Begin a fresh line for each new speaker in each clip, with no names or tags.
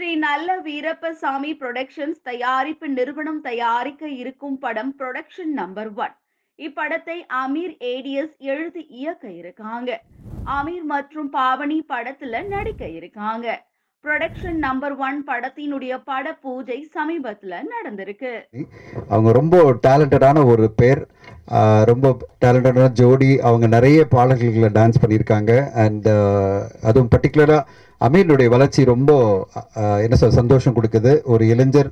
ஸ்ரீ நல்ல வீரப்பசாமி புரொடக்ஷன்ஸ் தயாரிப்பு நிறுவனம் தயாரிக்க இருக்கும் படம் புரொடக்ஷன் நம்பர் ஒன் இப்படத்தை அமீர் ஏடிஎஸ் எழுதி இயக்க இருக்காங்க. அமீர் மற்றும் பாவனி படத்துல நடிக்க இருக்காங்க. புரொடக்ஷன் நம்பர் ஒன் படத்தினுடைய பட பூஜை சமீபத்துல நடந்திருக்கு.
அவங்க ரொம்ப டேலண்டடான ஒரு பேர். ரொம்ப டேலண்டடான ஜோடி. அவங்க நிறைய பாடல்களில் டான்ஸ் பண்ணியிருக்காங்க அண்ட் அதுவும் பர்டிகுலராக அமீனுடைய வளர்ச்சி ரொம்ப என்ன சொல் சந்தோஷம் கொடுக்குது. ஒரு இளைஞர்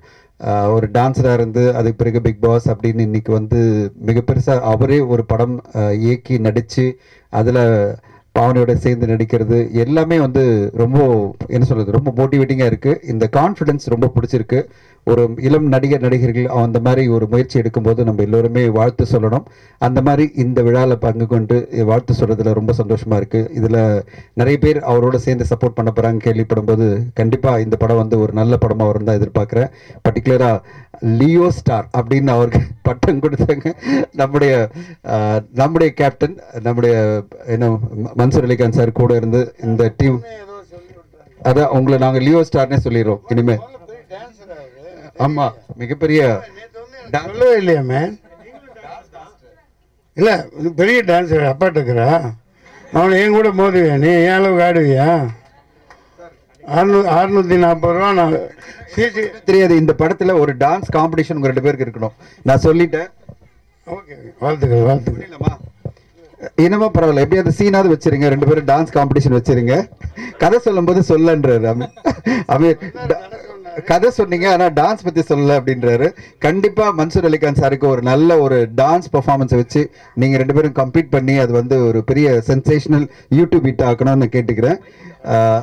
ஒரு டான்ஸராக இருந்து அதுக்கு பிறகு பிக் பாஸ் அப்படின்னு இன்னைக்கு வந்து மிக பெருசாக அவரே ஒரு படம் இயக்கி நடித்து அதில் பாவனையோட சேர்ந்து நடிக்கிறது எல்லாமே வந்து ரொம்ப என்ன சொல்கிறது ரொம்ப மோட்டிவேட்டிங்காக இருக்குது இந்த கான்ஃபிடென்ஸ் ரொம்ப பிடிச்சிருக்கு. ஒரு இளம் நடிகர் நடிகர்கள் அந்த மாதிரி ஒரு முயற்சி எடுக்கும்போது நம்ம எல்லோருமே வாழ்த்து சொல்லணும். அந்த மாதிரி இந்த விழாவில் பங்கு கொண்டு வாழ்த்து சொல்றதுல ரொம்ப சந்தோஷமா இருக்கு. இதுல நிறைய பேர் அவரோட சேர்ந்து சப்போர்ட் பண்ண போறாங்க கேள்விப்படும்போது கண்டிப்பா இந்த படம் வந்து ஒரு நல்ல படமா வரும் தான் எதிர்பார்க்கிறேன். பர்டிகுலரா லியோ ஸ்டார் அப்படின்னு அவருக்கு பட்டம் கொடுத்தாங்க நம்முடைய நம்முடைய கேப்டன் நம்முடைய என்ன மன்சூர் அலிகான் சார் கூட இருந்து இந்த டீம் அதான் உங்களை நாங்க லியோ ஸ்டார்னே சொல்லிடுறோம். இனிமே ஆமா மிகப்பெரிய
சொல்லவே இல்லையா மேன் இல்லை பெரிய டான்ஸர் அப்பாட்ட இருக்கிறா. அவனை என் கூட மோதுவியா? நீ ஏன் அளவுக்கு ஆடுவியா? அறுநூ அறுநூத்தி நாற்பது ரூபா நான் சிசி
தெரியாது இந்த படத்துல ஒரு டான்ஸ் காம்படிஷன் உங்க ரெண்டு பேருக்கு இருக்கணும். நான் சொல்லிட்டேன்.
ஓகே வாழ்த்துக்கள் வாழ்த்துக்கள்.
இல்லம்மா என்னமோ பரவாயில்ல எப்படியாவது சீனாவது வச்சிருங்க ரெண்டு பேரும் டான்ஸ் காம்படிஷன் வச்சிருங்க. கதை சொல்லும்போது சொல்லன்றாரு அமீர் அமீர் கதை சொன்னீங்க ஆனா டான்ஸ் பத்தி சொல்லல அப்படின்றாரு. கண்டிப்பா மன்சூர் அலிகான் சாருக்கு ஒரு நல்ல ஒரு டான்ஸ் பெர்ஃபார்மன்ஸ் வச்சு நீங்க ரெண்டு பேரும் கம்ப்ளீட் பண்ணி அது வந்து ஒரு பெரிய சென்சேஷனல் யூடியூப் ஹிட் ஆக்கணும்னு கேட்டுக்கிறேன். ஆஹ்,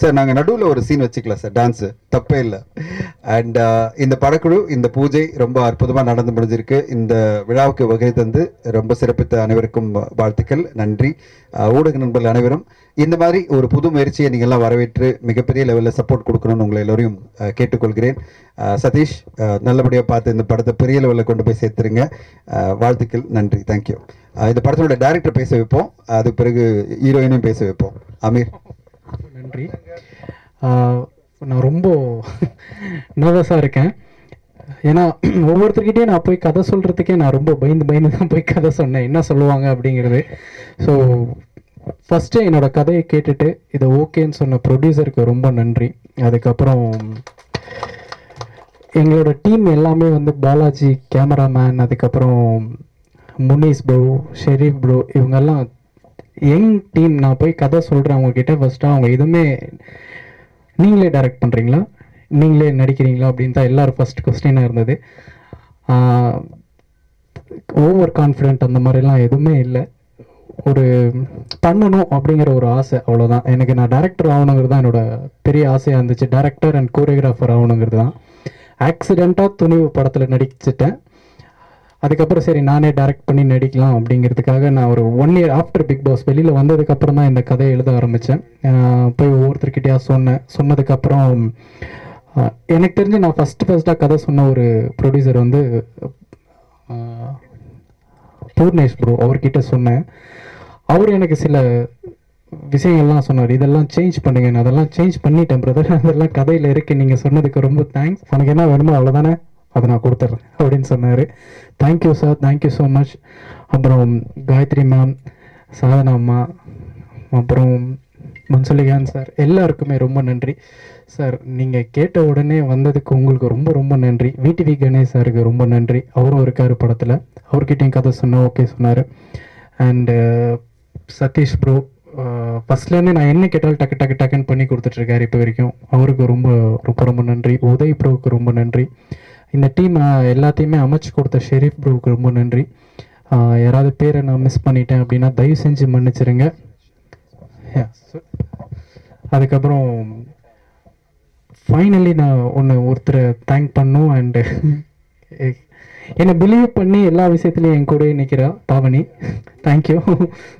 சார் நாங்கள் நடுவில் ஒரு சீன் வச்சுக்கலாம் சார் டான்ஸு தப்பே இல்லை. அண்ட் uh, இந்த படக்குழு இந்த பூஜை ரொம்ப அற்புதமாக நடந்து முடிஞ்சிருக்கு. இந்த விழாவுக்கு வகை தந்து ரொம்ப சிறப்பித்த அனைவருக்கும் வாழ்த்துக்கள். நன்றி. ஊடக நண்பர்கள் அனைவரும் இந்த மாதிரி ஒரு புது முயற்சியை நீங்கள் எல்லாம் வரவேற்று மிகப்பெரிய லெவலில் சப்போர்ட் கொடுக்கணும்னு உங்களை எல்லோரையும் கேட்டுக்கொள்கிறேன். சதீஷ் நல்லபடியாக பார்த்து இந்த படத்தை பெரிய லெவலில் கொண்டு போய் சேர்த்துருங்க. வாழ்த்துக்கள். நன்றி. தேங்க்யூ இந்த படத்தோட டேரக்டர் பேச வைப்போம். அதுக்கு பிறகு ஹீரோயினையும் பேச வைப்போம். அமீர்.
நன்றி. நான் ரொம்ப நர்வஸாக இருக்கேன். ஏன்னா ஒவ்வொருத்தர்கிட்டயும் நான் போய் கதை சொல்கிறதுக்கே நான் ரொம்ப பயந்து பயந்து தான் போய் கதை சொன்னேன். என்ன சொல்லுவாங்க அப்படிங்கிறது. ஸோ ஃபஸ்ட்டு என்னோட கதையை கேட்டுட்டு இதை ஓகேன்னு சொன்ன ப்ரொடியூசருக்கு ரொம்ப நன்றி. அதுக்கப்புறம் எங்களோட டீம் எல்லாமே வந்து பாலாஜி கேமராமேன் அதுக்கப்புறம் முனீஸ் ப்ரோ ஷெரீஃப் ப்ரோ இவங்கெல்லாம் யங் டீம் நான் போய் கதை சொல்கிறேன் அவங்கக்கிட்ட ஃபஸ்ட்டு அவங்க எதுவுமே நீங்களே டைரக்ட் பண்ணுறீங்களா நீங்களே நடிக்கிறீங்களா? அப்படின்னு தான் எல்லாரும் ஃபஸ்ட் கொஸ்டினாக இருந்தது. ஓவர் கான்ஃபிடென்ட் அந்த மாதிரிலாம் எதுவுமே இல்லை. ஒரு பண்ணணும் அப்படிங்கிற ஒரு ஆசை அவ்வளோதான் எனக்கு நான் டேரக்டர் ஆகணுங்கிறது தான் என்னோட பெரிய ஆசையாக இருந்துச்சு. டேரக்டர் அண்ட் கோரியோகிராஃபர் ஆகணுங்கிறது தான். ஆக்சிடெண்ட்டாக துணிவு படத்தில் நடிச்சிட்டேன். அதுக்கப்புறம் சரி நானே டைரக்ட் பண்ணி நடிக்கலாம் அப்படிங்கிறதுக்காக நான் ஒரு one year after Bigg Boss வெளியில் வந்ததுக்கப்புறம் தான் இந்த கதையை எழுத ஆரம்பித்தேன் போய் ஒவ்வொருத்தர்கிட்டயா சொன்னேன். சொன்னதுக்கப்புறம் எனக்கு தெரிஞ்சு நான் ஃபஸ்ட்டு ஃபஸ்ட்டாக கதை சொன்ன ஒரு ப்ரொடியூசர் வந்து பூர்ணேஷ் ப்ரோ அவர்கிட்ட சொன்னேன். அவர் எனக்கு சில விஷயங்கள்லாம் சொன்னார். இதெல்லாம் சேஞ்ச் பண்ணுங்க நான் அதெல்லாம் சேஞ்ச் பண்ணிட்டேன் பிரதர் அதெல்லாம் கதையில் இருக்கு. நீங்கள் சொன்னதுக்கு ரொம்ப தேங்க்ஸ் உனக்கு என்ன வேணுமோ அவ்வளோதானே அதை நான் கொடுத்துட்றேன் அப்படின்னு சொன்னார். Thank you sir thank you so much அப்புறம் காயத்ரி மேம் சாதனா அம்மா அப்புறம் மன்சுலிகான் சார் எல்லாருக்குமே ரொம்ப நன்றி. சார் நீங்கள் கேட்ட உடனே வந்ததுக்கு உங்களுக்கு ரொம்ப ரொம்ப நன்றி. விடிவி கணேஷ் சாருக்கு ரொம்ப நன்றி. அவரும் இருக்கார் படத்தில். அவர்கிட்டையும் கதை சொன்னால் ஓகே சொன்னார். அண்டு சதீஷ் ப்ரோ ஃபஸ்ட்லேருந்து நான் என்ன கேட்டாலும் டக்கு டக்கு டக்குன்னு பண்ணி கொடுத்துட்ருக்காரு இப்போ வரைக்கும். அவருக்கு ரொம்ப ரொம்ப ரொம்ப நன்றி. உதய் ப்ரோவுக்கு ரொம்ப நன்றி. இந்த டீம் எல்லாத்தையுமே அமைச்சு கொடுத்த ஷெரீஃப் ப்ரோவுக்கு ரொம்ப நன்றி. யாராவது பேரை நான் மிஸ் பண்ணிட்டேன் அப்படின்னா தயவு செஞ்சு மன்னிச்சிருங்க. அதுக்கப்புறம் ஃபைனலி நான் ஒன்று ஒருத்தரை தேங்க் பண்ணும் அண்டு என்னை பிலீவ் பண்ணி எல்லா விஷயத்துலையும் என் கூட நிற்கிறா Pavani. Thank you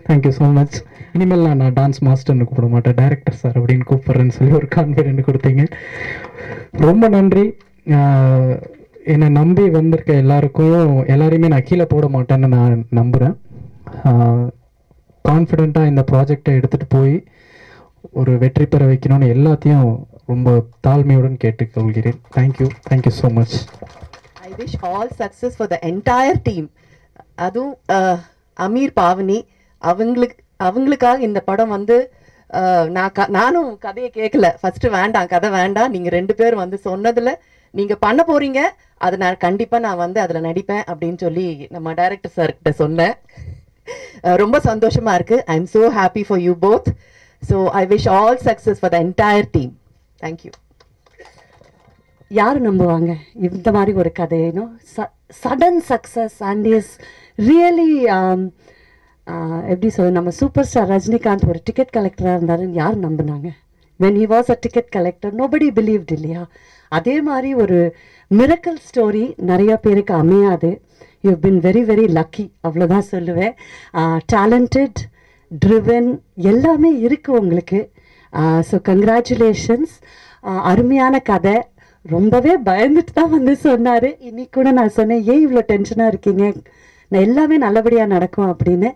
thank you so much இனிமேல் நான் நான் டான்ஸ் மாஸ்டர்னு கூப்பிட மாட்டேன். டேரக்டர் சார் அப்படின்னு கூப்பிட்றேன்னு சொல்லி ஒரு கான்ஃபிடென்ட் கொடுத்தீங்க. ரொம்ப நன்றி. என்னை நம்பி வந்திருக்க எல்லாருக்கும் எல்லாரையுமே நான் கீழே போட மாட்டேன்னு நான் நம்புகிறேன் கான்ஃபிடெண்ட்டாக இந்த ப்ராஜெக்டை எடுத்துகிட்டு போய் ஒரு வெற்றி பெற வைக்கணும்னு எல்லாத்தையும் ரொம்ப தாழ்மையுடன் கேட்டுக்கொள்கிறேன். Thank you thank you so much
I wish all success for the entire team அதுவும் அமீர் பாவனி. அவங்களுக்கு அவங்களுக்காக இந்த படம் வந்து நான் க நானும் கதையை கேட்கல ஃபஸ்ட்டு வேண்டாம் கதை வேண்டாம். நீங்கள் ரெண்டு பேரும் வந்து சொன்னதில் நீங்கள் பண்ண போறீங்க அதை நான் கண்டிப்பாக நான் வந்து அதில் நடிப்பேன் அப்படின்னு சொல்லி நம்ம டைரக்டர் சார்கிட்ட சொன்னேன். ரொம்ப சந்தோஷமா இருக்கு. I am so happy for you both so I wish all success for the entire team thank you
யார் நம்புவாங்க? இந்த மாதிரி ஒரு கதையினோ sudden success and is really எப்படி சொல்ல நம்ம சூப்பர் ஸ்டார் ரஜினிகாந்த் ஒரு டிக்கெட் கலெக்டராக இருந்தாருன்னு யார் நம்பினாங்க? When he was a ticket collector nobody believed இல்லையா? அதே மாதிரி ஒரு மிரக்கல் ஸ்டோரி நிறைய பேருக்கு அமையாது. You been very very lucky அவ்வளோதான் சொல்லுவேன். டேலண்டட் ட்ரிவன் எல்லாமே இருக்குது உங்களுக்கு. ஸோ கங்க்ராச்சுலேஷன்ஸ் அருமையான கதை. ரொம்பவே பயந்துட்டு தான் வந்து சொன்னார். இன்னைக்கு கூட நான் சொன்னேன் ஏன் இவ்வளோ டென்ஷனாக இருக்கீங்க? நான் எல்லாமே நல்லபடியாக நடக்கும் அப்படின்னு.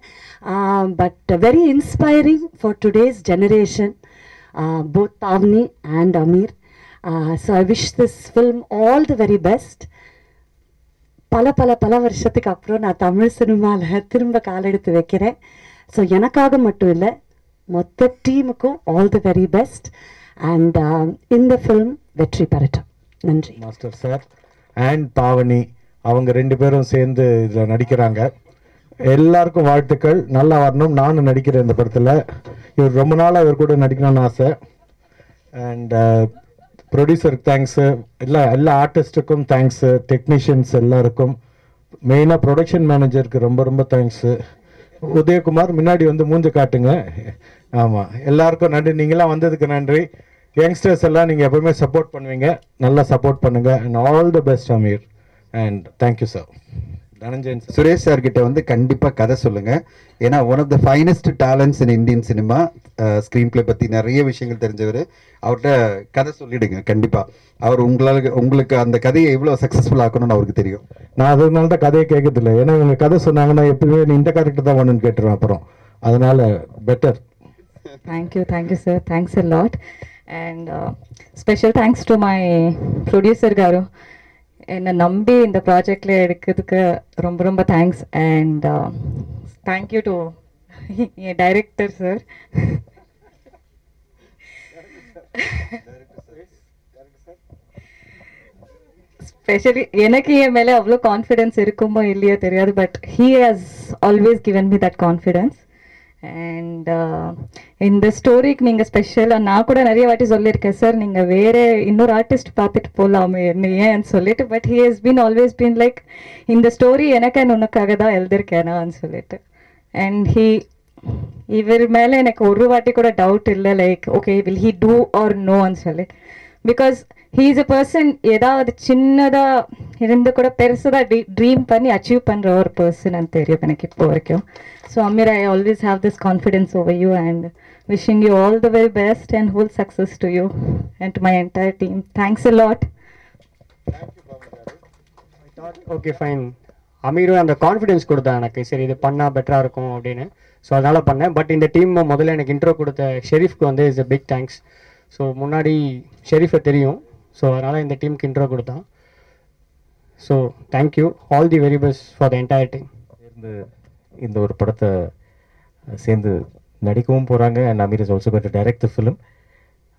But very inspiring for today's generation both Pavani and Amir. So I wish this film all the very best பல பல பல வருஷத்துக்கு அப்புறம் நான் தமிழ் சினிமாவில் திரும்ப காலெடுத்து வைக்கிறேன். ஸோ எனக்காக மட்டும் இல்லை மொத்த டீமுக்கும் all the very best and இந்த ஃபில்ம் வெற்றி பெறட்டும். நன்றி.
மாஸ்டர் சார் அண்ட் பாவனி அவங்க ரெண்டு பேரும் சேர்ந்து இதில் நடிக்கிறாங்க. எல்லாருக்கும் வாழ்த்துக்கள். நல்லா வரணும். நானும் நடிக்கிறேன் இந்த படத்தில். இவர் ரொம்ப நாளாக இவர் கூட நடிக்கணும்னு ஆசை. அண்ட் ப்ரொடியூசருக்கு தேங்க்ஸு எல்லா எல்லா ஆர்டிஸ்ட்டுக்கும் தேங்க்ஸு டெக்னீஷியன்ஸ் எல்லாருக்கும். மெயினாக ப்ரொடக்ஷன் மேனேஜருக்கு ரொம்ப ரொம்ப தேங்க்ஸு உதயகுமார் முன்னாடி வந்து மூஞ்சு காட்டுங்க. ஆமாம் எல்லாருக்கும் நன்றி. நீங்களாம் வந்ததுக்கு நன்றி. யங்ஸ்டர்ஸ் எல்லாம் நீங்கள் எப்பவுமே சப்போர்ட் பண்ணுவீங்க. நல்லா சப்போர்ட் பண்ணுங்கள் and all the best Amir and thank you sir Dhananjayan sir
Suresh sir கிட்ட வந்து கண்டிப்பா கதை சொல்லுங்க. ஏன்னா one of the finest talents in Indian cinema screenplay பத்தி நிறைய விஷயங்கள் தெரிஞ்சவர். அவர்கிட்ட கதை சொல்லிடுங்க கண்டிப்பா. அவர் உங்களால உங்களுக்கு அந்த கதையை எவ்வளவு சக்சஸ்ஃபுல் ஆக்கணும்னு அவருக்கு தெரியும்.
நான் அதனால தான் கதையை கேட்கறதில்ல. ஏன்னா இவங்க கதை சொன்னாங்கன்னா எப்பவுமே நீ இந்த கேரக்டர் தான் வேணும்னு கேட்டுருவேன் அப்புறம். அதனால better
Thank you, thank you, sir. Thanks a lot. And uh, special thanks to my producer Garu. என்னை நம்பி இந்த ப்ராஜெக்டில் எடுக்கிறதுக்கு ரொம்ப ரொம்ப thanks and thank you to N director sir specially எனக்கு என் மேலே அவ்வளோ கான்ஃபிடென்ஸ் இருக்குமோ இல்லையோ தெரியாது but he has always given me that confidence and இந்த ஸ்டோரிக்கு நீங்கள் ஸ்பெஷலாக நான் கூட நிறைய வாட்டி சொல்லியிருக்கேன் சார் நீங்கள் வேறு இன்னொரு ஆர்டிஸ்ட் பார்த்துட்டு போகலாமே ஏன்னு சொல்லிட்டு but he has been always been like இந்த ஸ்டோரி எனக்கு and உனக்காக தான் எழுதியிருக்கேனான்னு சொல்லிட்டு. அண்ட் ஹீ இவர் மேலே எனக்கு ஒரு வாட்டி கூட டவுட் இல்லை like okay will he do or நோன்னு சொல்லி. பிகாஸ் ஹீஸ் அ பர்சன் ஏதாவது சின்னதாக இருந்து கூட பெருசாக ட்ரீம் பண்ணி அச்சீவ் பண்ணுற ஒரு பர்சன் தெரியும் எனக்கு இப்போ வரைக்கும். So Amir I always have this confidence over you and wishing you all the very best and whole success to you and to my entire team thanks a lot
okay fine அமீரும் அந்த confidence கொடுத்தா எனக்கு. சரி இது பண்ணால் பெட்டராக இருக்கும் அப்படின்னு. So அதனால் பண்ணேன். பட் இந்த டீம் முதல்ல எனக்கு இன்ட்ரோ கொடுத்த ஷெரீஃப்க்கு வந்து is a big thanks so முன்னாடி ஷெரீஃபை தெரியும். ஸோ அதனால் இந்த டீமுக்கு இன்ட்ரோ கொடுத்தான். So thank you all the very best for the entire team
சேர்ந்து இந்த ஒரு படத்தை சேர்ந்து நடிக்கவும் போகிறாங்க and Amir is also going to direct the film.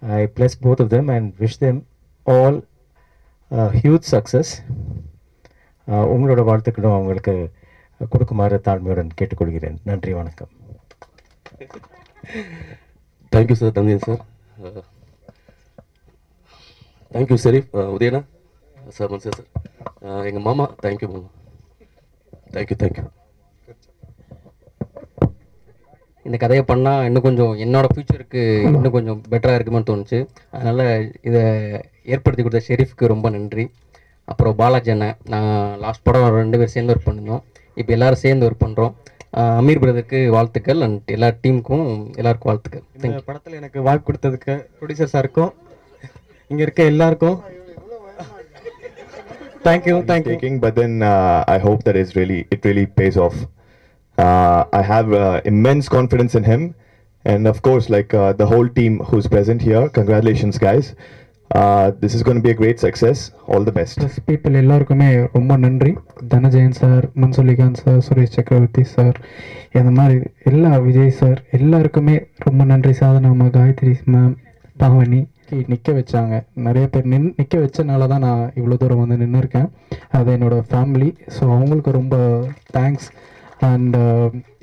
I bless both of them and wish them all uh, huge success. Uh, உங்களோட வாழ்த்துக்களும் அவங்களுக்கு கொடுக்குமாறு தாழ்மையுடன் கேட்டுக்கொள்கிறேன். நன்றி வணக்கம்.
Thank you sir Thangan sir thank you Sherif Udhayana sir மன்சே sir எங்கள் மாமா தேங்க்யூ மாமா. தேங்க்யூ தேங்க்யூ
இந்த கதையை பண்ணால் இன்னும் கொஞ்சம் என்னோடய ஃப்யூச்சருக்கு இன்னும் கொஞ்சம் பெட்டராக இருக்குமான்னு தோணுச்சு. அதனால் இதை ஏற்படுத்தி கொடுத்த ஷெரீஃப்க்கு ரொம்ப நன்றி. அப்புறம் பாலாஜி அண்ணன் நான் லாஸ்ட் படம் ரெண்டு பேர் சேர்ந்து ஒர்க் பண்ணியிருந்தோம். இப்போ எல்லோரும் சேர்ந்து ஒர்க் பண்ணுறோம் அமீர் பிரதருக்கு வாழ்த்துக்கள் அண்ட் எல்லா டீமுக்கும் எல்லாருக்கும் வாழ்த்துக்கள்.
இந்த படத்தில் எனக்கு வாய்ப்பு கொடுத்ததுக்கு ப்ரொடியூசர் சாருக்கும் இங்கே இருக்க எல்லாருக்கும் thank you thank you
taking, but then uh, I hope that is really it really pays off. Uh, I have uh, immense confidence in him, and of course, like uh, the whole team who's present here. Congratulations, guys! Uh, this is going to be a great success. All the best.
Bless people எல்லாருக்குமே ரொம்ப நன்றி Dhananjayan sir மன்சுலிகாந்த் sir Suresh Chakravarthy sir இந்த மாதிரி எல்லா Vijay sir எல்லாருக்குமே ரொம்ப நன்றி சாதனாமா காயத்ரி மேம் பாவனி நிற்க வச்சாங்க. நிறைய பேர் நின் நிற்க வச்சனால தான் நான் இவ்வளோ தூரம் வந்து நின்று இருக்கேன் அது என்னோட ஃபேமிலி ஸோ அவங்களுக்கு ரொம்ப தேங்க்ஸ் அண்ட்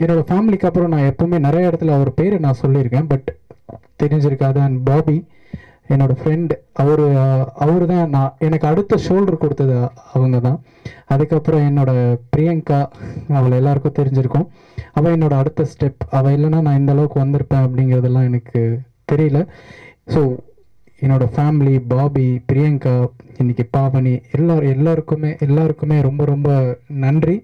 என்னோடய ஃபேமிலிக்கு அப்புறம் நான் எப்போவுமே நிறைய இடத்துல அவர் பேர் நான் சொல்லியிருக்கேன். பட் தெரிஞ்சிருக்காது. அண்ட் பாபி என்னோடய ஃப்ரெண்ட் அவர் அவர் தான் நான் எனக்கு அடுத்த ஷோல்டர் கொடுத்தது அவங்க தான். அதுக்கப்புறம் என்னோட பிரியங்கா அவளை எல்லாருக்கும் தெரிஞ்சிருக்கும். அவள் என்னோட அடுத்த ஸ்டெப் அவள் இல்லைன்னா நான் இந்த அளவுக்கு வந்திருப்பேன் அப்படிங்கிறதெல்லாம் எனக்கு தெரியல. ஸோ என்னோட ஃபேமிலி பாபி பிரியங்கா இன்னைக்கு பாவனி எல்லோரும் எல்லாருக்குமே எல்லாருக்குமே ரொம்ப ரொம்ப நன்றி.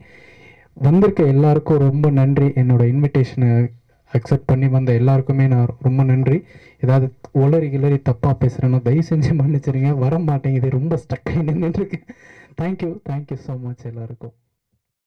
வந்திருக்க எல்லாருக்கும் ரொம்ப நன்றி. என்னோட இன்விடேஷனை அக்செப்ட் பண்ணி வந்த எல்லாருக்குமே நான் ரொம்ப நன்றி. ஏதாவது ஒளரி கிளறி தப்பாக பேசுகிறேன்னா தயவு செஞ்சு மன்னிச்சிருங்க. வர மாட்டேங்குது ரொம்ப ஸ்டக் ஆகி தேங்க்யூ தேங்க்யூ ஸோ மச் எல்லாருக்கும்.